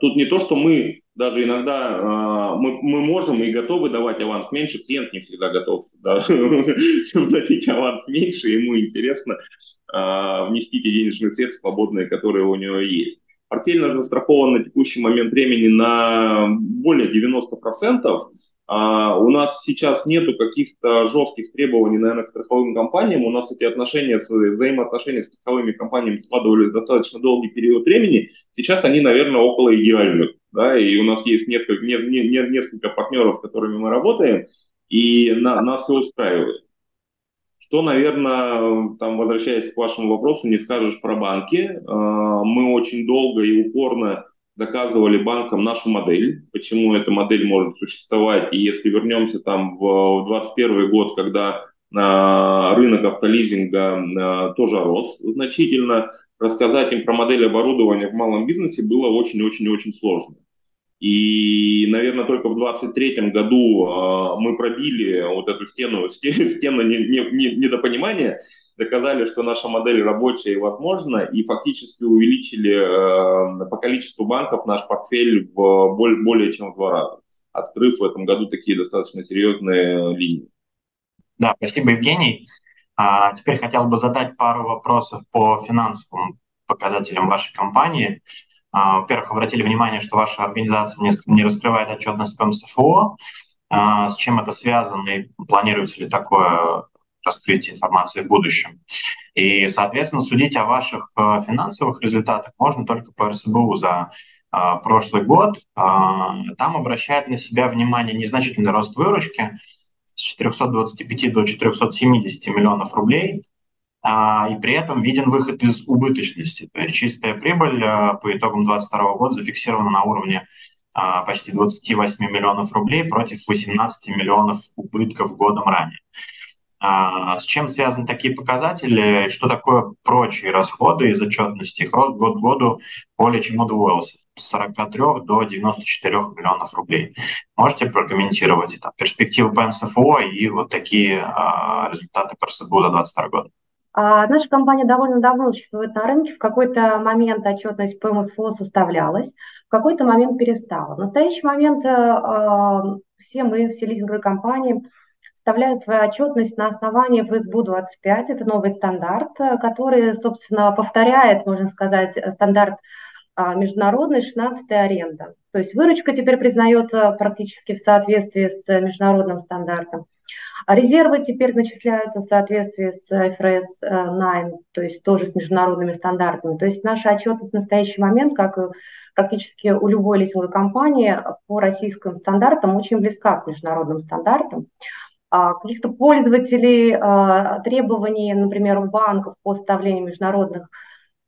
тут не то, что мы даже иногда э, мы, мы можем и готовы давать аванс меньше, клиент не всегда готов вносить аванс меньше, ему интересно внести те денежные средства свободные, которые у него есть. Портфель застрахован на текущий момент времени на более 90%, а у нас сейчас нету каких-то жестких требований, наверное, к страховым компаниям. У нас эти отношения, взаимоотношения с страховыми компаниями складывались достаточно долгий период времени. Сейчас они, наверное, около идеальных. Да, и у нас есть несколько, не, не, не, несколько партнеров, с которыми мы работаем, и на, нас все устраивает. Что, наверное, там, возвращаясь к вашему вопросу, не скажешь про банки. А, мы очень долго и упорно доказывали банкам нашу модель, почему эта модель может существовать. И если вернемся там в 2021 год, когда э, рынок автолизинга э, тоже рос значительно, рассказать им про модель оборудования в малом бизнесе было очень-очень-очень сложно. И, наверное, только в 2023 году э, мы пробили вот эту стену, стену недопонимания, доказали, что наша модель рабочая и возможна, и фактически увеличили э, по количеству банков наш портфель в более, более чем в два раза, открыв в этом году такие достаточно серьезные линии.
Да, спасибо, Евгений. А, теперь хотел бы задать пару вопросов по финансовым показателям вашей компании. А, во-первых, обратили внимание, что ваша организация не, раскрывает отчетность по МСФО. А, с чем это связано и планируется ли такое раскрытия информации в будущем. И, соответственно, судить о ваших э, финансовых результатах можно только по РСБУ за э, прошлый год. Э, там обращает на себя внимание незначительный рост выручки с 425 до 470 миллионов рублей, и при этом виден выход из убыточности. То есть чистая прибыль по итогам 2022 года зафиксирована на уровне почти 28 миллионов рублей против 18 миллионов убытков годом ранее. А, с чем связаны такие показатели? Что такое прочие расходы из отчетности? Их рост год к году более чем удвоился с 43 до 94 миллионов рублей. Можете прокомментировать там, перспективы по МСФО и вот такие а, результаты по РСБУ за 2022 год?
А, наша компания довольно давно существует на рынке. В какой-то момент отчетность по МСФО составлялась, в какой-то момент перестала. В настоящий момент э, все мы, все лизинговые компании, вставляют свою отчетность на основании ФСБУ-25. Это новый стандарт, э, который, собственно, повторяет, можно сказать, стандарт а международный 16 аренда. То есть выручка теперь признается практически в соответствии с международным стандартом. А резервы теперь начисляются в соответствии с IFRS 9, то есть тоже с международными стандартами. То есть наша отчетность в настоящий момент, как практически у любой лизинговой компании, по российским стандартам очень близка к международным стандартам. А каких-то пользователей, а, требований, например, у банков по составлению международных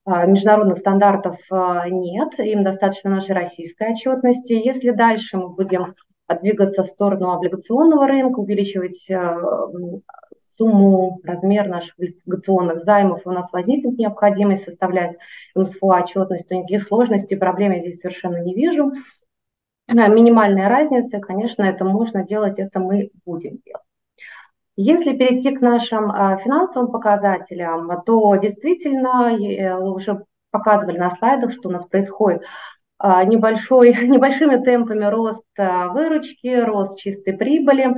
а, международных стандартов нет, им достаточно нашей российской отчетности. Если дальше мы будем двигаться в сторону облигационного рынка, увеличивать сумму, размер наших облигационных займов, у нас возникнет необходимость составлять МСФО отчетность, то никаких сложностей, проблем я здесь совершенно не вижу. Минимальная разница, конечно, это можно делать, это мы будем делать. Если перейти к нашим а, финансовым показателям, то действительно э, уже показывали на слайдах, что у нас происходит а, небольшой, небольшими темпами рост а, выручки, рост чистой прибыли.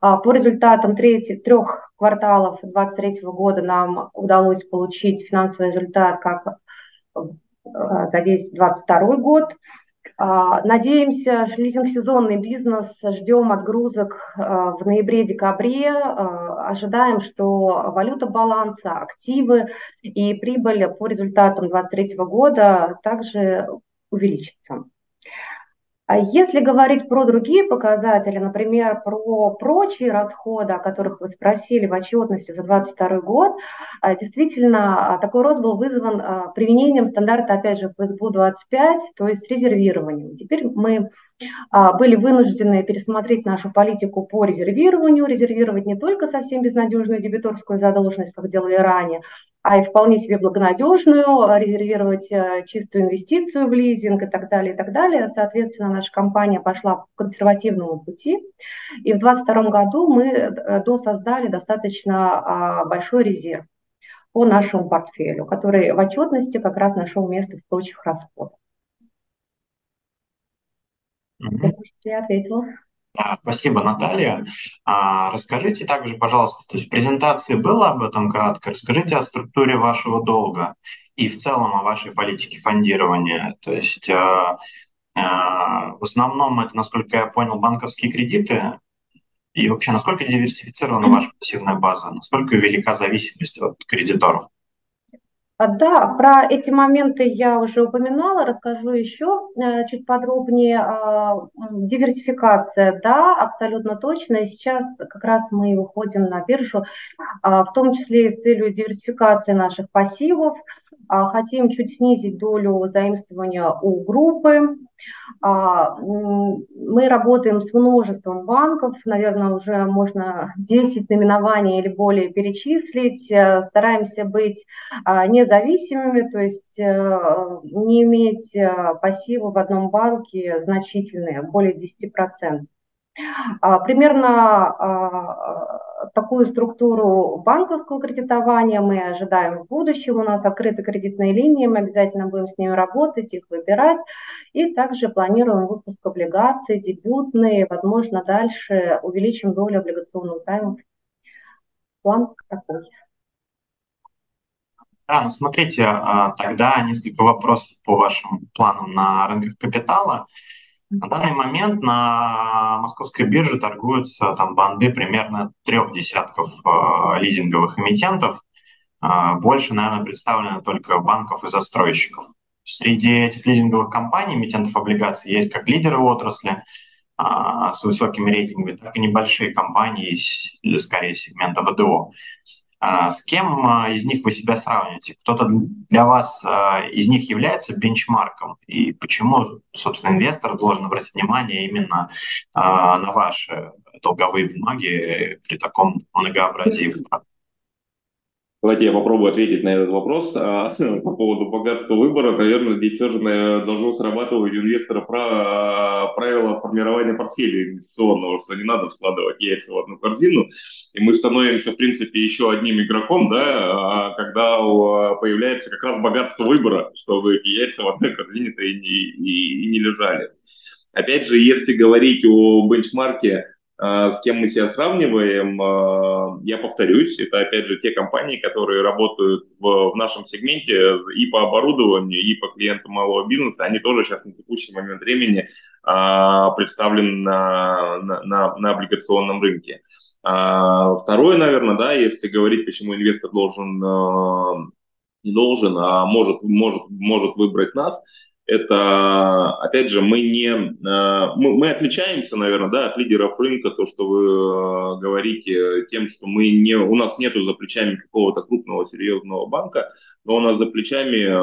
По результатам трети, трех кварталов 2023 года нам удалось получить финансовый результат как за весь 2022 год. А, надеемся, лизинг-сезонный бизнес, ждем отгрузок а, в ноябре-декабре, а, ожидаем, что валюта баланса, активы и прибыль по результатам 2023 года также увеличится. А если говорить про другие показатели, например, про прочие расходы, о которых вы спросили в отчетности за 2022 год, а, действительно, а, такой рост был вызван применением стандарта, опять же, ФСБУ-25, то есть резервированием. Теперь мы были вынуждены пересмотреть нашу политику по резервированию, резервировать не только совсем безнадежную дебиторскую задолженность, как делали ранее, а и вполне себе благонадежную, а, резервировать э, чистую инвестицию в лизинг и так далее, и так далее. Соответственно, наша компания пошла по консервативному пути, и в 2022 году мы э, досоздали достаточно а, большой резерв по нашему портфелю, который в отчетности как раз нашел место в прочих расходах.
Я ответила. Спасибо, Наталья. А, расскажите также, пожалуйста, то есть в презентации было об этом кратко. Расскажите о структуре вашего долга и в целом о вашей политике фондирования. То есть а, а, в основном это, насколько я понял, банковские кредиты. И вообще, насколько диверсифицирована ваша пассивная база? Насколько велика зависимость от кредиторов?
А, да, про эти моменты я уже упоминала, расскажу еще э, чуть подробнее. А, диверсификация, да, абсолютно точно. И сейчас как раз мы выходим на биржу, а, в том числе с целью диверсификации наших пассивов. Хотим чуть снизить долю заимствования у группы, а, мы работаем с множеством банков, наверное, уже можно 10 наименований или более перечислить. Э, стараемся быть а, независимыми, то есть э, не иметь э, пассивы в одном банке значительные, более 10%. А, примерно такую структуру банковского кредитования мы ожидаем в будущем. У нас открыты кредитные линии, мы обязательно будем с ними работать, их выбирать. И также планируем выпуск облигаций, дебютные, возможно, дальше увеличим долю облигационных займов. План такой.
Да, ну смотрите, а, тогда несколько вопросов по вашим планам на рынках капитала. На данный момент на московской бирже торгуются там банды примерно трех десятков э, лизинговых эмитентов. Э, больше, наверное, представлено только банков и застройщиков. Среди этих лизинговых компаний, эмитентов облигаций, есть как лидеры отрасли э, с высокими рейтингами, так и небольшие компании, скорее сегмента ВДО. А, с кем а, из них вы себя сравниваете? Кто-то для вас а, из них является бенчмарком? И почему, собственно, инвестор должен обратить внимание именно на ваши долговые бумаги при таком многообразии
Давайте я попробую ответить на этот вопрос. А, по поводу богатства выбора, наверное, здесь все же должно срабатывать у инвестора про, правило формирования портфеля инвестиционного, что не надо складывать яйца в одну корзину. И мы становимся, в принципе, еще одним игроком, да, а, когда появляется как раз богатство выбора, чтобы яйца в одной корзине-то и не, и, и не лежали. Опять же, если говорить о бенчмарке с кем мы себя сравниваем, я повторюсь, это опять же те компании, которые работают в, в нашем сегменте и по оборудованию, и по клиентам малого бизнеса, они тоже сейчас на текущий момент времени представлены на, на, на, на облигационном рынке. Второе, наверное, да, если говорить, почему инвестор должен не должен, а может, может, может выбрать нас, это, опять же, мы не, э, мы, мы отличаемся, наверное, да, от лидеров рынка, то, что вы э, говорите, тем, что мы не, у нас нету за плечами какого-то крупного серьезного банка, но у нас за плечами э,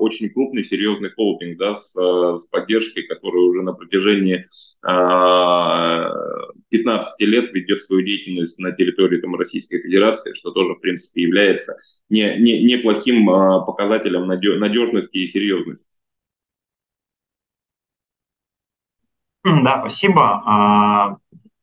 очень крупный серьезный холдинг, да, с, с поддержкой, который уже на протяжении 15 лет ведет свою деятельность на территории там, Российской Федерации, что тоже, в принципе, является не, не, неплохим показателем надежности и серьезности.
Да, спасибо. А,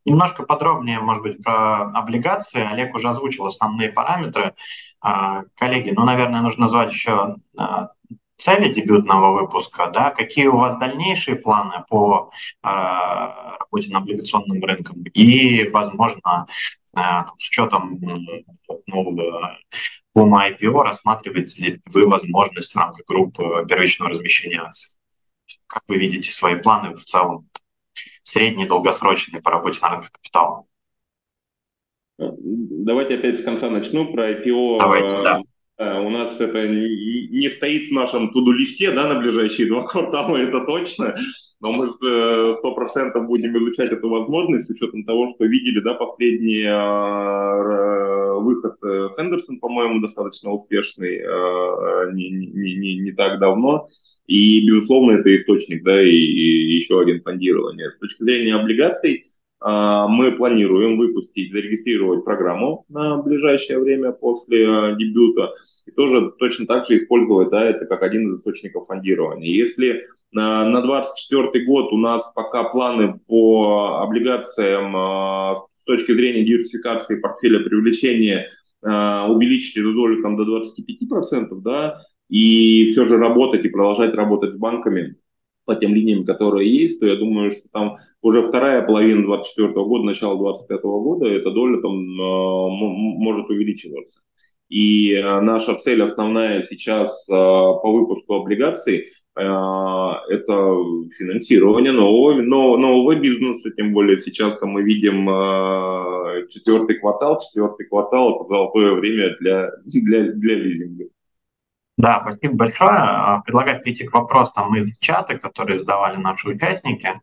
немножко подробнее, может быть, про облигации. Олег уже озвучил основные параметры. А, коллеги, ну, наверное, нужно назвать еще а, цели дебютного выпуска, да, какие у вас дальнейшие планы по работе на облигационным рынкам и, возможно, с учетом нового бума IPO рассматриваете ли вы возможность в рамках группы первичного размещения акций? Как вы видите свои планы в целом? Средний и долгосрочный по работе на рынке капитала.
Давайте опять с конца начну про IPO.
Давайте, да.
Э, у нас это не стоит в нашем туду-листе да, на ближайшие два квартала, это точно. Но мы э, сто процентов будем изучать эту возможность с учетом того, что видели да, последний э, выход Хендерсон, по-моему, достаточно успешный не, не, не, не так давно. И, безусловно, это источник, да, и, и еще один фондирование. С точки зрения облигаций, мы планируем выпустить, зарегистрировать программу на ближайшее время после а, дебюта и тоже точно так же использовать да, это как один из источников фондирования. Если а, на 2024 год у нас пока планы по облигациям с точки зрения диверсификации портфеля привлечения увеличить эту долю там, до 25%, да, и все же работать и продолжать работать с банками по тем линиям, которые есть, то я думаю, что там уже вторая половина 2024 года, начало 2025 года, эта доля там э, может увеличиваться. И э, наша цель основная сейчас э, по выпуску облигаций это финансирование нового, нового, бизнеса, тем более сейчас мы видим четвертый квартал, четвертый квартал это золотое время для, для, для лизинга.
Да, спасибо большое. А, предлагаю перейти к вопросам из чата, которые задавали наши участники.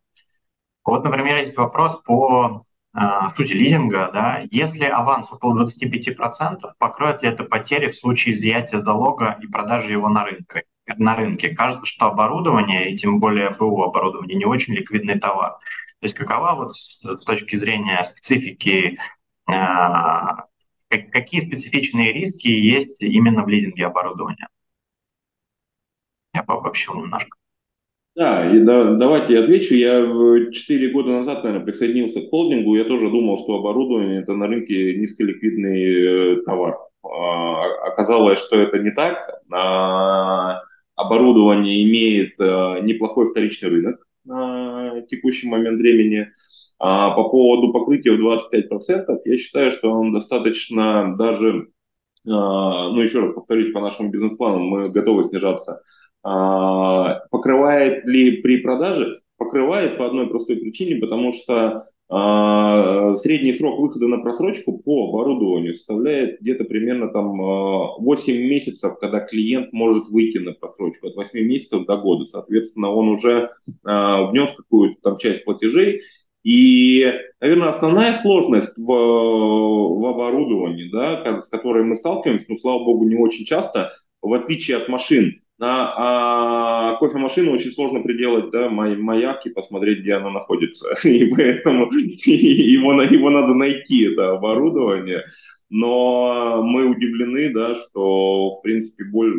Вот, например, есть вопрос по э, сути лизинга. Да? Если аванс около 25%, покроет ли это потери в случае изъятия залога и продажи его на рынке? На рынке. Кажется, что оборудование, и тем более БУ оборудование, не очень ликвидный товар. То есть какова вот с, с точки зрения специфики э, какие специфичные риски есть именно в лизинге оборудования? Я пообобщил немножко.
Да, и да, давайте я отвечу. Я четыре года назад, наверное, присоединился к холдингу. Я тоже думал, что оборудование – это на рынке низколиквидный э, товар. А, оказалось, что это не так. А, оборудование имеет а, неплохой вторичный рынок на текущий момент времени. А по поводу покрытия в 25%, я считаю, что он достаточно даже, ну еще раз повторюсь, по нашему бизнес-плану мы готовы снижаться покрывает ли при продаже? Покрывает по одной простой причине, потому что а, средний срок выхода на просрочку по оборудованию составляет где-то примерно там 8 а, месяцев, когда клиент может выйти на просрочку, от 8 месяцев до года. Соответственно, он уже внес какую-то там часть платежей, и, наверное, основная сложность в, в оборудовании, да, с которой мы сталкиваемся, ну, слава богу, не очень часто, в отличие от машин, а, а кофемашину очень сложно приделать, да, маяк и посмотреть, где она находится. И поэтому его, его надо найти, это оборудование. Но мы удивлены, да, что, в принципе, боль,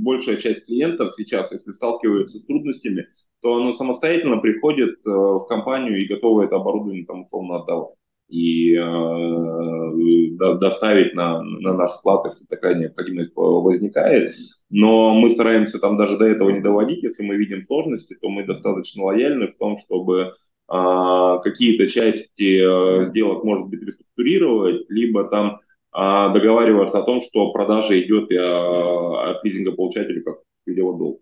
большая часть клиентов сейчас, если сталкиваются с трудностями, то оно самостоятельно приходит э, в компанию и готово это оборудование там условно отдавать и э, доставить на, на наш склад, если такая необходимость возникает. Но мы стараемся там даже до этого не доводить. Если мы видим сложности, то мы достаточно лояльны в том, чтобы э, какие-то части сделок, может быть, реструктурировать, либо там договариваться о том, что продажа идет и от лизингополучателя как видео долг.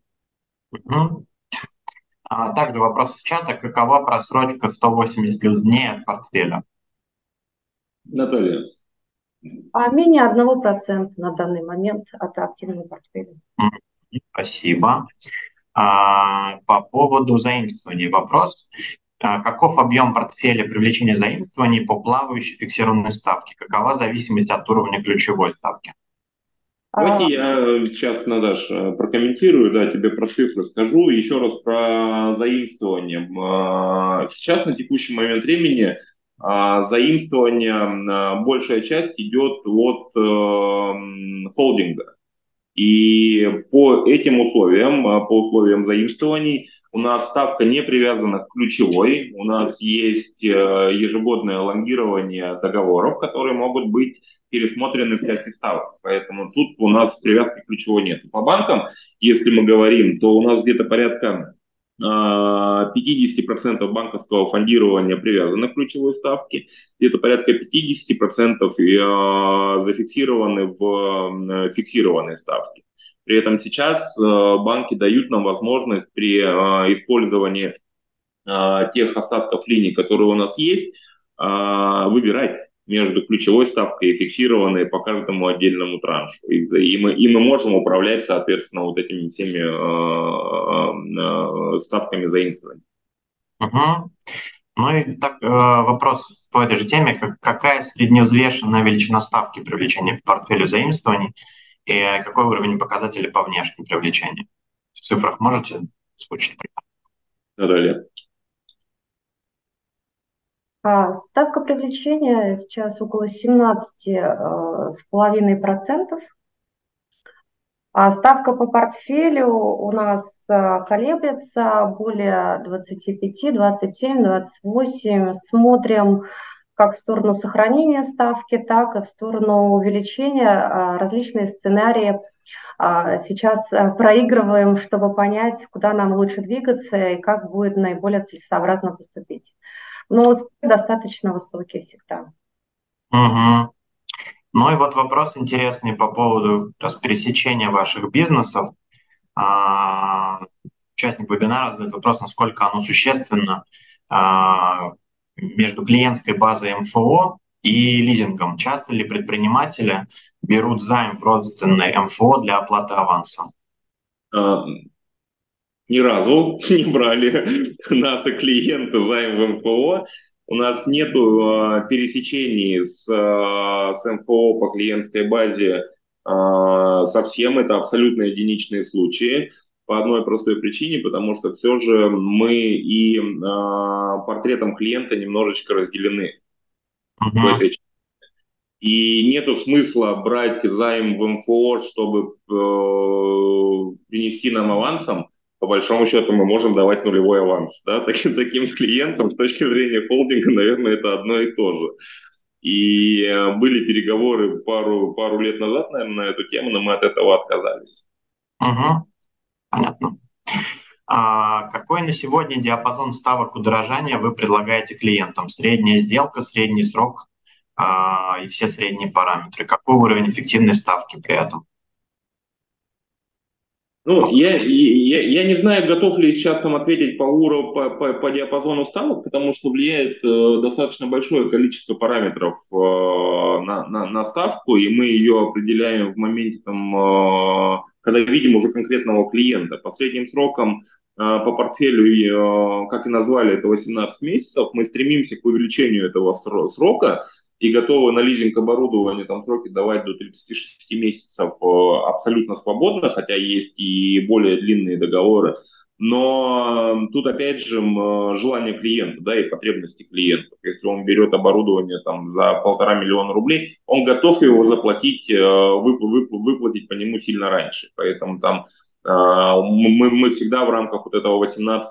А также вопрос из чата. Какова просрочка 180 плюс дней от портфеля?
Наталья.
А менее 1% на данный момент от активного портфеля.
Спасибо. А, по поводу заимствований вопрос. А, каков объем портфеля привлечения заимствований по плавающей фиксированной ставке? Какова зависимость от уровня ключевой ставки?
Давайте я сейчас, Надаш, прокомментирую, да, тебе про цифры скажу. Еще раз про заимствование. А, сейчас на текущий момент времени а, заимствование, большая часть идет от э, холдинга. И по этим условиям, а, по условиям заимствований, у нас ставка не привязана к ключевой. У нас есть э, ежегодное лонгирование договоров, которые могут быть пересмотрены в части ставок. Поэтому тут у нас привязки ключевой нет. По банкам, если мы говорим, то у нас где-то порядка 50% а, банковского фондирования привязаны к ключевой ставке, где-то порядка 50% а, зафиксированы в фиксированной ставке. При этом сейчас банки дают нам возможность при использовании тех остатков линий, которые у нас есть, выбирать между ключевой ставкой и фиксированной по каждому отдельному траншу. И, и, мы, и мы можем управлять, соответственно, вот этими всеми э, э, ставками заимствования.
Угу. Ну и так, э, вопрос по этой же теме. Как, какая средневзвешенная величина ставки привлечения по портфелю заимствований и какой уровень показателей по внешнему привлечению? В цифрах можете случить?
Да, далее.
А ставка привлечения сейчас около 17,5%. А ставка по портфелю у нас а, колеблется более 25, 27, 28. Смотрим как в сторону сохранения ставки, так и в сторону увеличения. А, различные сценарии сейчас проигрываем, чтобы понять, куда нам лучше двигаться и как будет наиболее целесообразно поступить но достаточно высокие всегда.
Угу. Ну и вот вопрос интересный по поводу раз, пересечения ваших бизнесов. А, участник вебинара задает вопрос, насколько оно существенно а, между клиентской базой МФО и лизингом. Часто ли предприниматели берут займ в родственной МФО для оплаты аванса?
А, ни разу не брали наши клиенты займ в МФО. У нас нет э, пересечений с, э, с МФО по клиентской базе э, совсем. Это абсолютно единичные случаи по одной простой причине, потому что все же мы и э, портретом клиента немножечко разделены uh-huh. в этой и нету смысла брать займ в МФО, чтобы э, принести нам авансом, по большому счету мы можем давать нулевой аванс. Да? Таким, таким клиентам с точки зрения холдинга, наверное, это одно и то же. И э, были переговоры пару, пару лет назад, наверное, на эту тему, но мы от этого отказались.
Угу. Понятно. А какой на сегодня диапазон ставок удорожания вы предлагаете клиентам? Средняя сделка, средний срок а, и все средние параметры. Какой уровень эффективной ставки при этом?
Ну, я, я, я не знаю, готов ли сейчас там ответить по уровню, по, по, по диапазону ставок, потому что влияет э, достаточно большое количество параметров э, на, на, на ставку, и мы ее определяем в моменте, там, э, когда видим уже конкретного клиента. По средним срокам э, по портфелю, э, как и назвали, это 18 месяцев, мы стремимся к увеличению этого срока, и готовы на лизинг оборудование там сроки давать до 36 месяцев э, абсолютно свободно, хотя есть и более длинные договоры. Но тут опять же желание клиента, да, и потребности клиента. Если он берет оборудование там за полтора миллиона рублей, он готов его заплатить, э, выплатить по нему сильно раньше. Поэтому там э, мы, мы всегда в рамках вот этого 18-20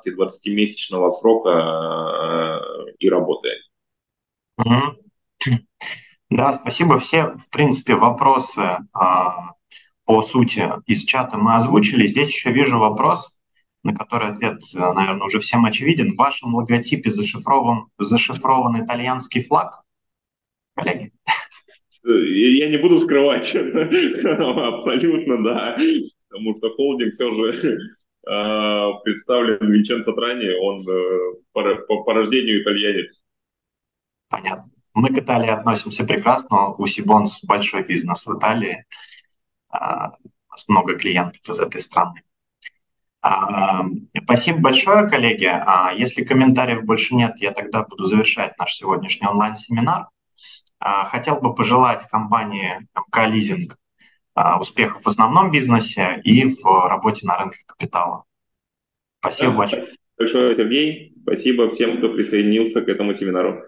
месячного срока и работаем.
Uh-huh. Да, спасибо. Все, в принципе, вопросы а, по сути из чата мы озвучили. Здесь еще вижу вопрос на который ответ, наверное, уже всем очевиден. В вашем логотипе зашифрован, зашифрован итальянский флаг, коллеги?
Я не буду скрывать, абсолютно, да, потому что холдинг все же а, представлен Винченцо Трани, он э, по, по рождению итальянец.
Понятно. Мы к Италии относимся прекрасно. У Сибонс большой бизнес в Италии. А, у нас много клиентов из этой страны. А, спасибо большое, коллеги. Если комментариев больше нет, я тогда буду завершать наш сегодняшний онлайн-семинар. Хотел бы пожелать компании МК Лизинг успехов в основном бизнесе и в работе на рынке капитала.
Спасибо большое. Большое, Сергей. Спасибо всем, кто присоединился к этому семинару.